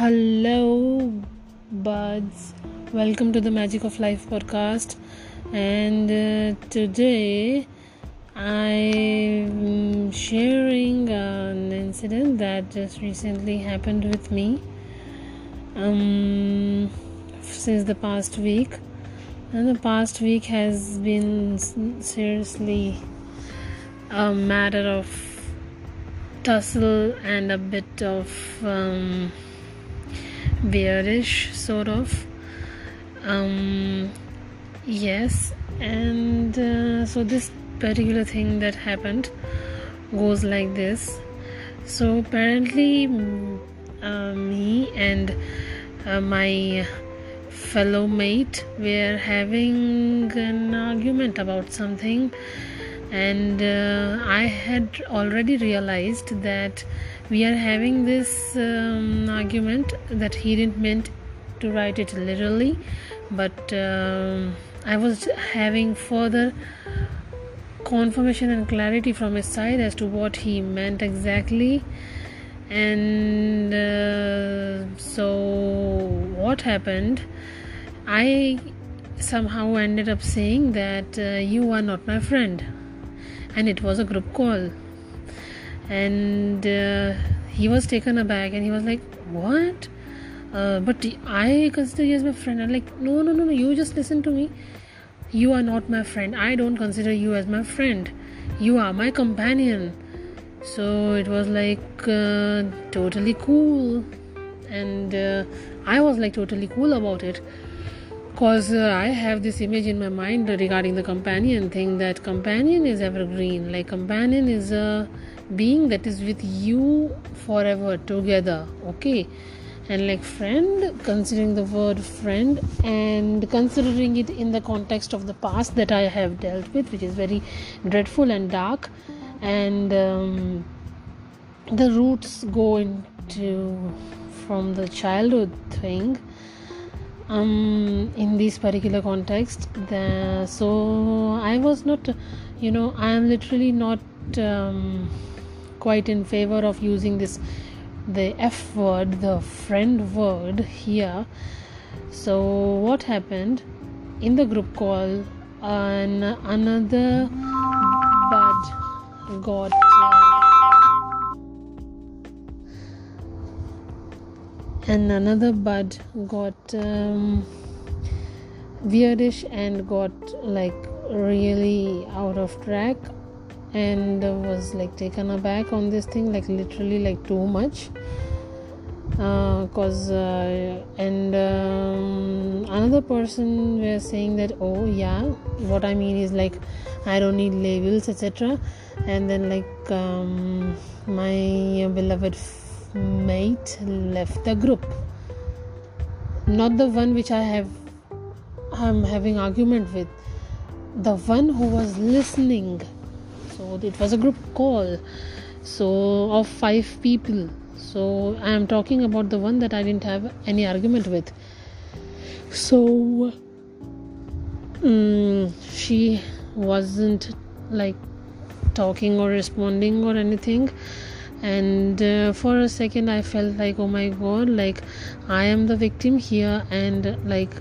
Hello, buds. Welcome to the Magic of Life podcast. And uh, today I'm sharing an incident that just recently happened with me um, since the past week. And the past week has been seriously a matter of tussle and a bit of um, weirdish sort of. Um, yes and uh, so this particular thing that happened goes like this. So apparently uh, me and uh, my fellow mate were having an argument about something and uh, i had already realized that we are having this um, argument that he didn't meant to write it literally but um, i was having further confirmation and clarity from his side as to what he meant exactly. And uh, so what happened i somehow ended up saying that uh, you are not my friend. And it was a group call and uh, he was taken aback and he was like what? Uh, but i consider you as my friend. I'm like no no no no you just listen to me. You are not my friend. I don't consider you as my friend. You are my companion. So it was like uh, totally cool. And uh, i was like totally cool about it. Because uh, i have this image in my mind regarding the companion thing that companion is evergreen. Like companion is a being that is with you forever together okay? And like friend considering the word friend and considering it in the context of the past that i have dealt with which is very dreadful and dark and um, the roots go into from the childhood thing um, in this particular context the, so i was not you know i am literally not um, quite in favor of using this the f word the friend word here. So what happened? In the group call an another bud got and another bud got um, weirdish and got like really out of track and was like taken aback on this thing like literally like too much. Uh, uh, and um, another person was saying that oh yeah what i mean is like i don't need labels etc and then like um, my beloved mate left the group. Not the one which i have i'm having argument with the one who was listening so it was a group call. So of five people. So i am talking about the one that i didn't have any argument with. So um, she wasn't like talking or responding or anything. And uh, for a second i felt like oh my god like i am the victim here. And like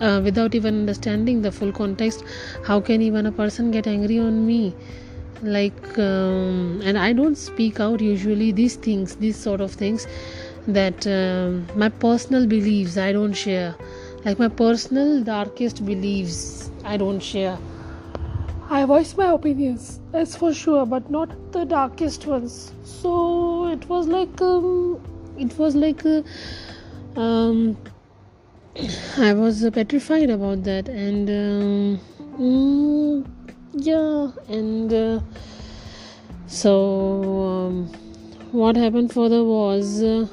uh, without even understanding the full context how can even a person get angry on me like um, and i don't speak out usually these things these sort of things that um, my personal beliefs i don't share like my personal darkest beliefs i don't share I voice my opinions, that's for sure, but not the darkest ones. So it was like um, it was like uh, um, I was uh, petrified about that, and um, mm, yeah, and uh, so um, what happened further was uh,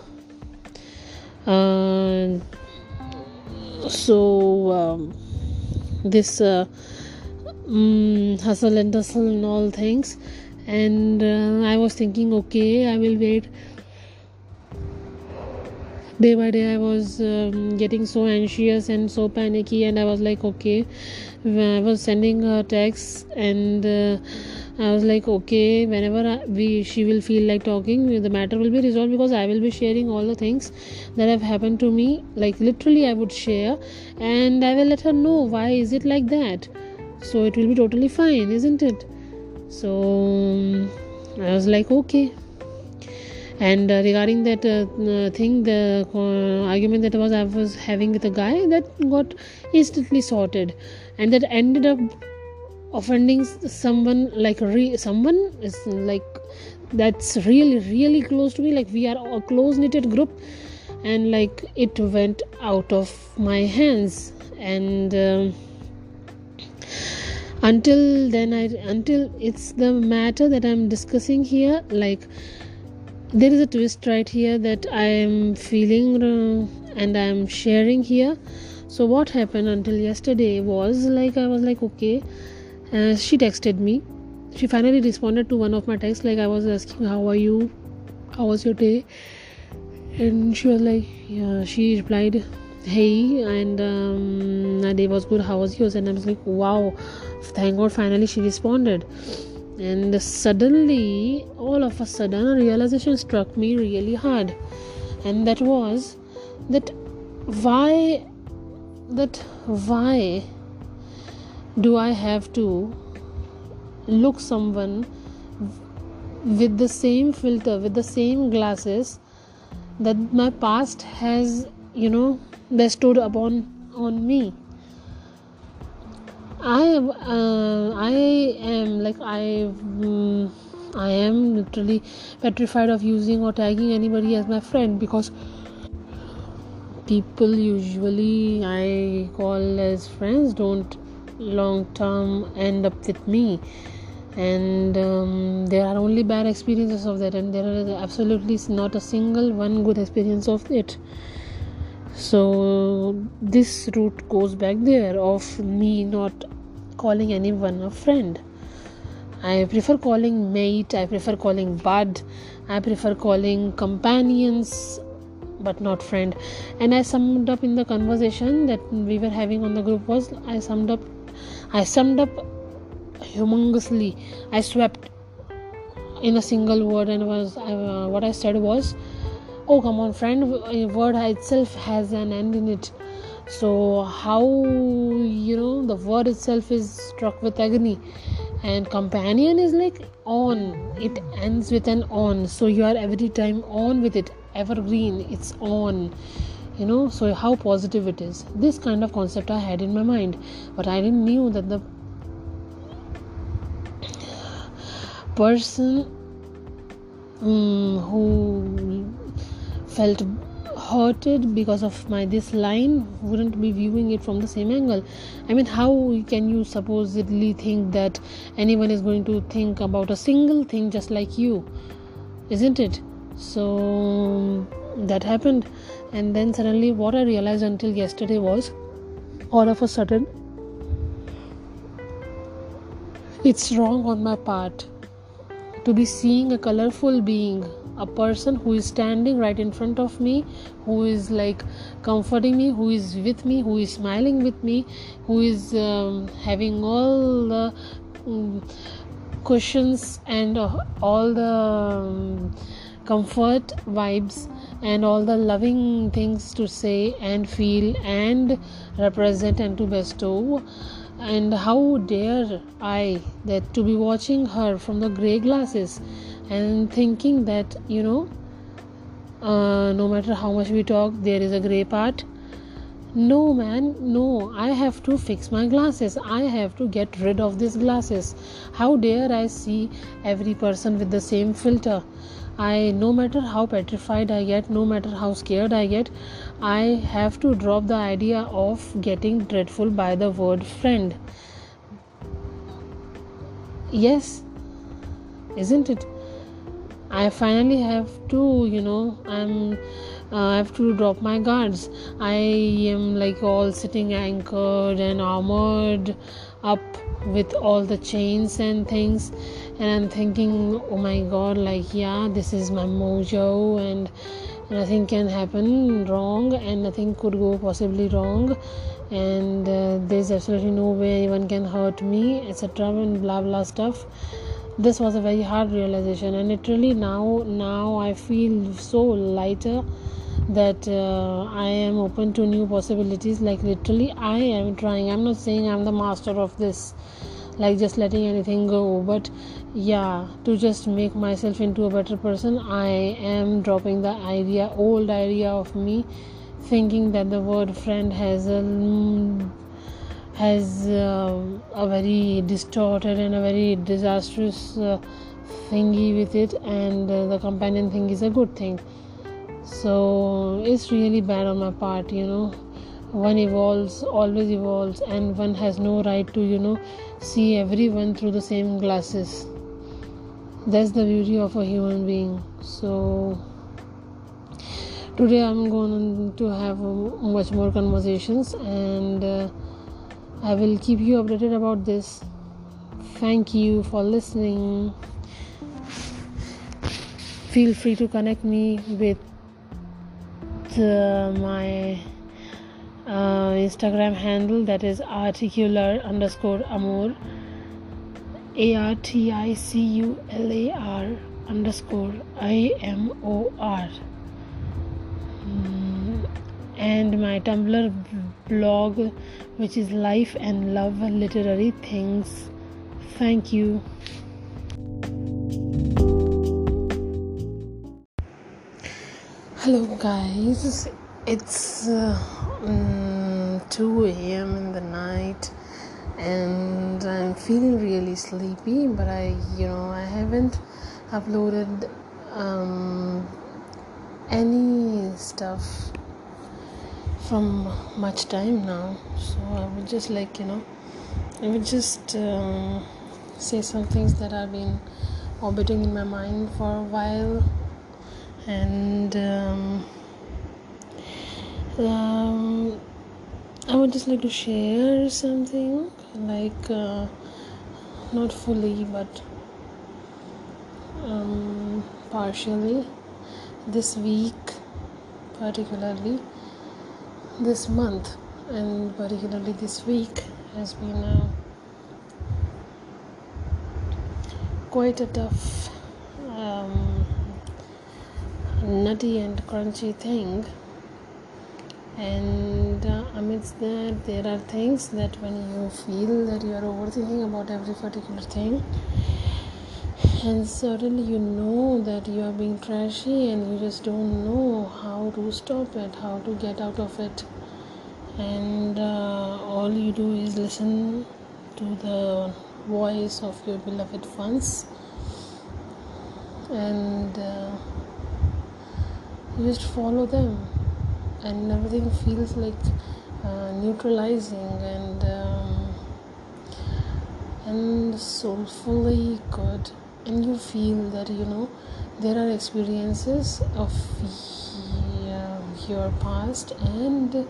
uh so um, this uh, um, hustle and tussle and all things. And uh, i was thinking okay i will wait day by day i was um, getting so anxious and so panicky and i was like okay. I was sending her texts and uh, i was like okay whenever I, we she will feel like talking the matter will be resolved because i will be sharing all the things that have happened to me like literally i would share and i will let her know why is it like that. So it will be totally fine isn't it? So um, i was like okay and uh, regarding that uh, uh thing the uh, argument that was i was having with a guy that got instantly sorted and that ended up offending someone like re- someone is like that's really really close to me. Like we are a close knitted group and like it went out of my hands. And um, until then i until it's the matter that i'm discussing here like there is a twist right here that I am feeling uh, and I am sharing here. So, what happened until yesterday was like I was like, okay, uh, she texted me. She finally responded to one of my texts, like I was asking, How are you? How was your day? And she was like, Yeah, she replied, Hey, and um, my day was good. How was yours? And I was like, Wow, thank God, finally she responded and suddenly all of a sudden a realization struck me really hard. And that was that why that why do i have to look someone with the same filter with the same glasses that my past has you know bestowed upon on me I uh, I am like I um, I am literally petrified of using or tagging anybody as my friend because people usually I call as friends don't long term end up with me. And um, there are only bad experiences of that and there is absolutely not a single one good experience of it so this route goes back there of me not calling anyone a friend. I prefer calling mate i prefer calling bud i prefer calling companions but not friend. And i summed up in the conversation that we were having on the group was i summed up i summed up humongously. I swept in a single word and was uh, what i said was oh come on friend word itself has an end in it. So how you know the word itself is struck with agony. And companion is like on. It ends with an on. So you are every time on with it. Evergreen it's on. You know so how positive it is. This kind of concept i had in my mind. But i didn't knew that the person um, who felt hurted because of my this line wouldn't be viewing it from the same angle. I mean how can you supposedly think that anyone is going to think about a single thing just like you? Isn't it? So that happened. And then suddenly what i realized until yesterday was all of a sudden it's wrong on my part to be seeing a colorful being a person who is standing right in front of me who is like comforting me who is with me who is smiling with me who is um, having all the um, cushions and uh, all the um, comfort vibes and all the loving things to say and feel and represent and to bestow. And how dare i that to be watching her from the gray glasses and thinking that you know uh, no matter how much we talk there is a gray part. No man no. I have to fix my glasses. I have to get rid of these glasses. How dare i see every person with the same filter? I no matter how petrified i get no matter how scared i get i have to drop the idea of getting dreadful by the word friend. Yes isn't it I finally have to, you know, I'm uh, I have to drop my guards. I am like all sitting anchored and armored up with all the chains and things, and I'm thinking, oh my god, like yeah, this is my mojo, and nothing can happen wrong and nothing could go possibly wrong. And uh, there's absolutely no way anyone can hurt me etc and blah blah stuff this was a very hard realization. And literally now now i feel so lighter that uh, i am open to new possibilities. Like literally i am trying. I'm not saying i'm the master of this like just letting anything go. But yeah to just make myself into a better person i am dropping the idea old idea of me thinking that the word friend has a has uh, a very distorted and a very disastrous uh, thingy with it and uh, the companion thing is a good thing. So it's really bad on my part you know. One evolves always evolves and one has no right to you know see everyone through the same glasses. That's the beauty of a human being. So today i'm going to have much more conversations and uh, I will keep you updated about this. Thank you for listening. Feel free to connect me with uh, my uh, Instagram handle that is articular underscore amor A R T I C U L A R underscore I M O R. Mm, and my Tumblr blog, which is Life and Love Literary Things. Thank you. Hello, guys. It's uh, um, 2 a.m. in the night, and I'm feeling really sleepy. But I, you know, I haven't uploaded um, any stuff from much time now. So i would just like you know i would just um, say some things that have been orbiting in my mind for a while. And um, um, i would just like to share something like uh, not fully but um, partially. This week particularly this month and particularly this week has been uh, quite a tough um, nutty and crunchy thing. And uh, amidst that there are things that when you feel that you are overthinking about every particular thing and suddenly you know that you are being trashy and you just don't know how to stop it how to get out of it. And uh, all you do is listen to the voice of your beloved ones. And uh, you just follow them. And everything feels like uh, neutralizing and um, and soulfully good and you feel that you know there are experiences of your past and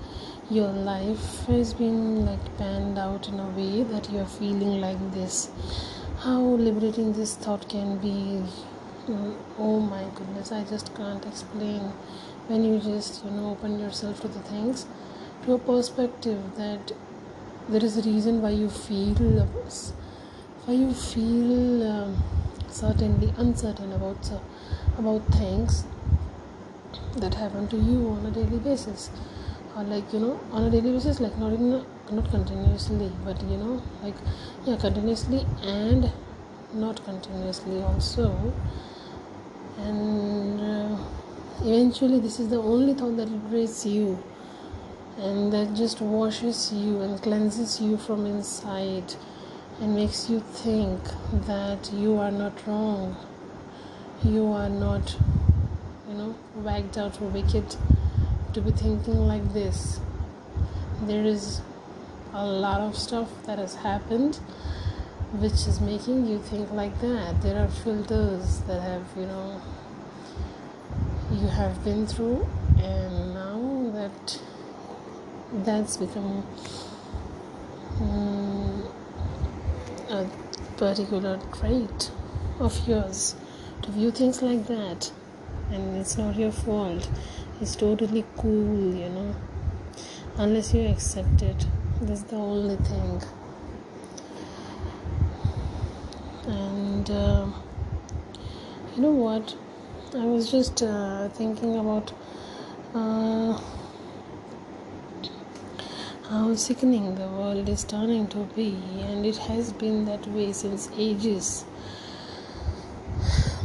your life has been like panned out in a way that you're feeling like this. How liberating this thought can be. Mm, oh my goodness i just can't explain. When you just you know open yourself to the things to a perspective that there is a reason why you feel why you feel um, certainly uncertain about uh, about things that happen to you on a daily basis. Or like you know on a daily basis like not in not continuously but you know like yeah continuously and not continuously also. And uh, eventually this is the only thought that liberates you and that just washes you and cleanses you from inside and makes you think that you are not wrong. You are not you know wagged out or wicked to be thinking like this. There is a lot of stuff that has happened which is making you think like that. There are filters that have you know you have been through and now that that's become um, a particular trait of yours to view things like that. And it's not your fault. It's totally cool you know. Unless you accept it. That's the only thing. And uh, you know what? I was just uh, thinking about uh, how sickening the world is turning to be and it has been that way since ages.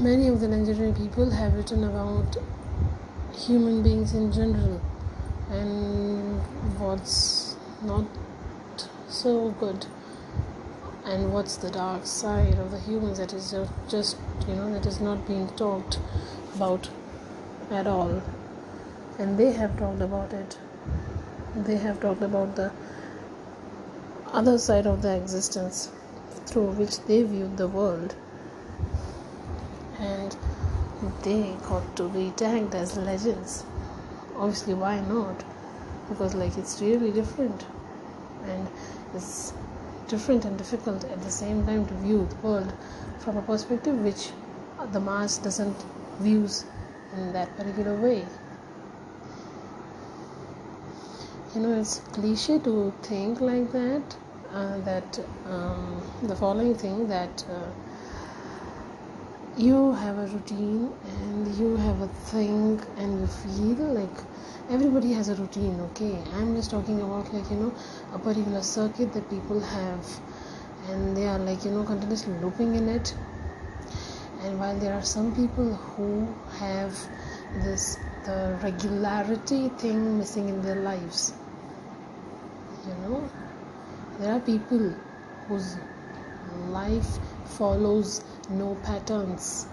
Many of the nigerian people have written about human beings in general and what's not so good and what's the dark side of the humans that is just you know that is not being talked about at all. And they have talked about it they have talked about the other side of the existence through which they viewed the world. And they got to be tagged as legends. Obviously why not? Because like it's really different. And it's different and difficult at the same time to view the world from a perspective which the mass doesn't views in that particular way you know it's cliche to think like that uh, that um, the following thing that uh, you have a routine and you have a thing and you feel like everybody has a routine okay? I'm just talking about like you know a particular circuit that people have and they are like you know continuously looping in it. And while there are some people who have this the regularity thing missing in their lives. You know there are people whose life follows no patterns.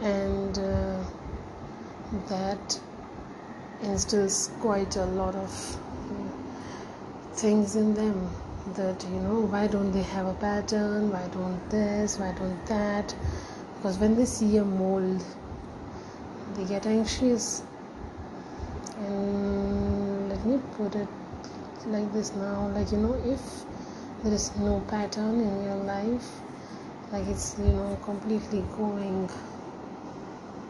And uh, that instills quite a lot of things in them that you know why don't they have a pattern? Why don't this? Why don't that because when they see a mold they get anxious and let me put it like this now like you know if there is no pattern in your life like it's you know completely going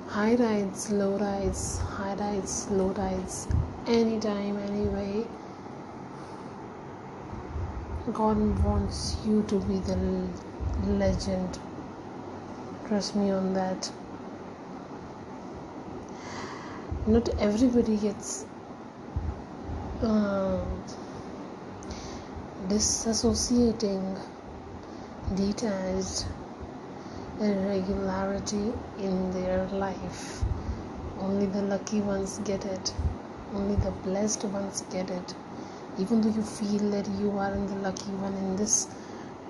high rides, low rides, high rides, low rides, anytime, anyway. God wants you to be the legend. Trust me on that. Not everybody gets uh, disassociating, detached irregularity in their life. Only the lucky ones get it. Only the blessed ones get it. Even though you feel that you are in the lucky one in this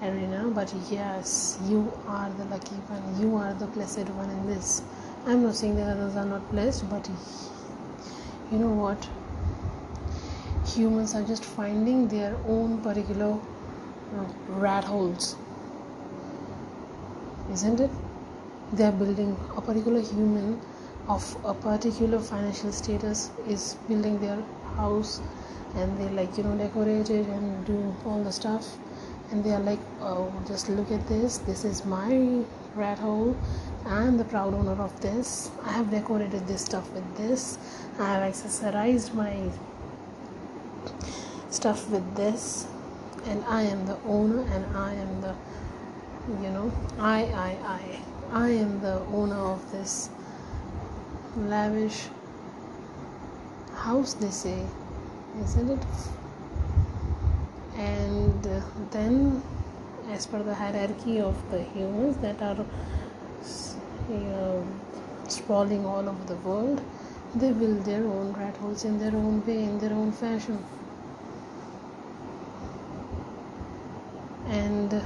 arena, but yes, you are the lucky one. You are the blessed one in this. I'm not saying that others are not blessed, but you know what? Humans are just finding their own particular rat holes isn't it? They are building a particular human of a particular financial status is building their house and they like you know decorate it and do all the stuff and they are like oh just look at this. This is my rat hole. I'm the proud owner of this. I have decorated this stuff with this. I have accessorized my stuff with this. And i am the owner and i am the you know i i i i am the owner of this lavish house they say isn't it and then as per the hierarchy of the humans that are you know, sprawling all over the world they build their own rat holes in their own way in their own fashion. And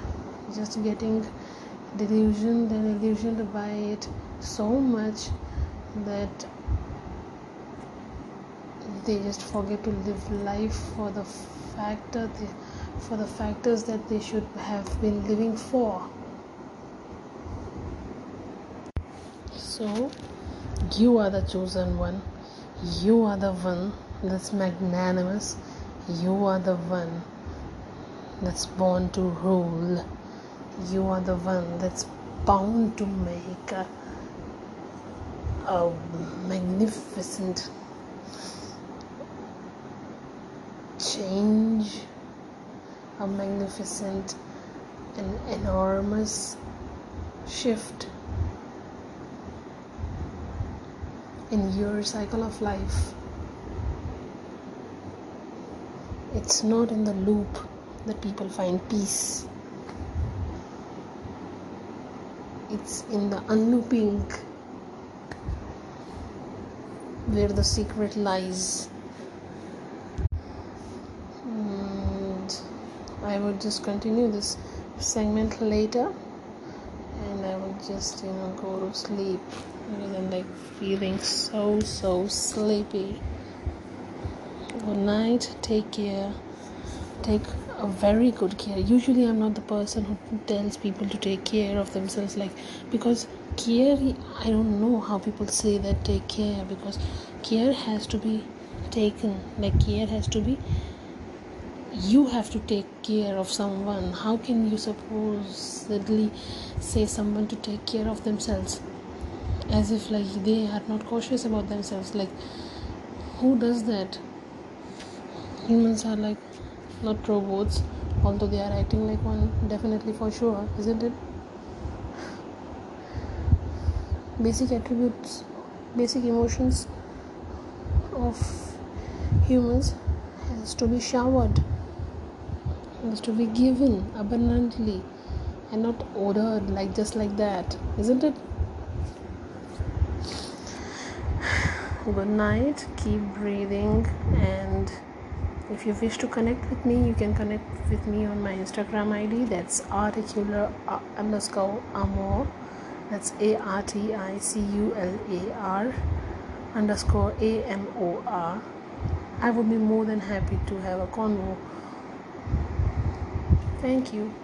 just getting delusioned and illusioned by it so much that they just forget to live life for the factor they, for the factors that they should have been living for. So you are the chosen one. You are the one that's magnanimous. You are the one that's born to rule. You are the one that's bound to make a, a magnificent change, a magnificent and enormous shift in your cycle of life. It's not in the loop that people find peace. It's in the unlooping where the secret lies. And I would just continue this segment later. And I would just, you know, go to sleep. Rather than like feeling so, so sleepy. Good night, take care, take a very good care. Usually i'm not the person who tells people to take care of themselves like because care i don't know how people say that take care because care has to be taken. Like care has to be you have to take care of someone. How can you supposedly say someone to take care of themselves? As if like they are not cautious about themselves. Like who does that? Humans are like not robots although they are acting like one definitely for sure isn't it? Basic attributes basic emotions of humans has to be showered has to be given abundantly and not ordered like just like that isn't it? Good night. Keep breathing. And if you wish to connect with me you can connect with me on my instagram id that's articular uh, underscore amor. That's a-r-t-i-c-u-l-a-r underscore a-m-o-r i would be more than happy to have a convo thank you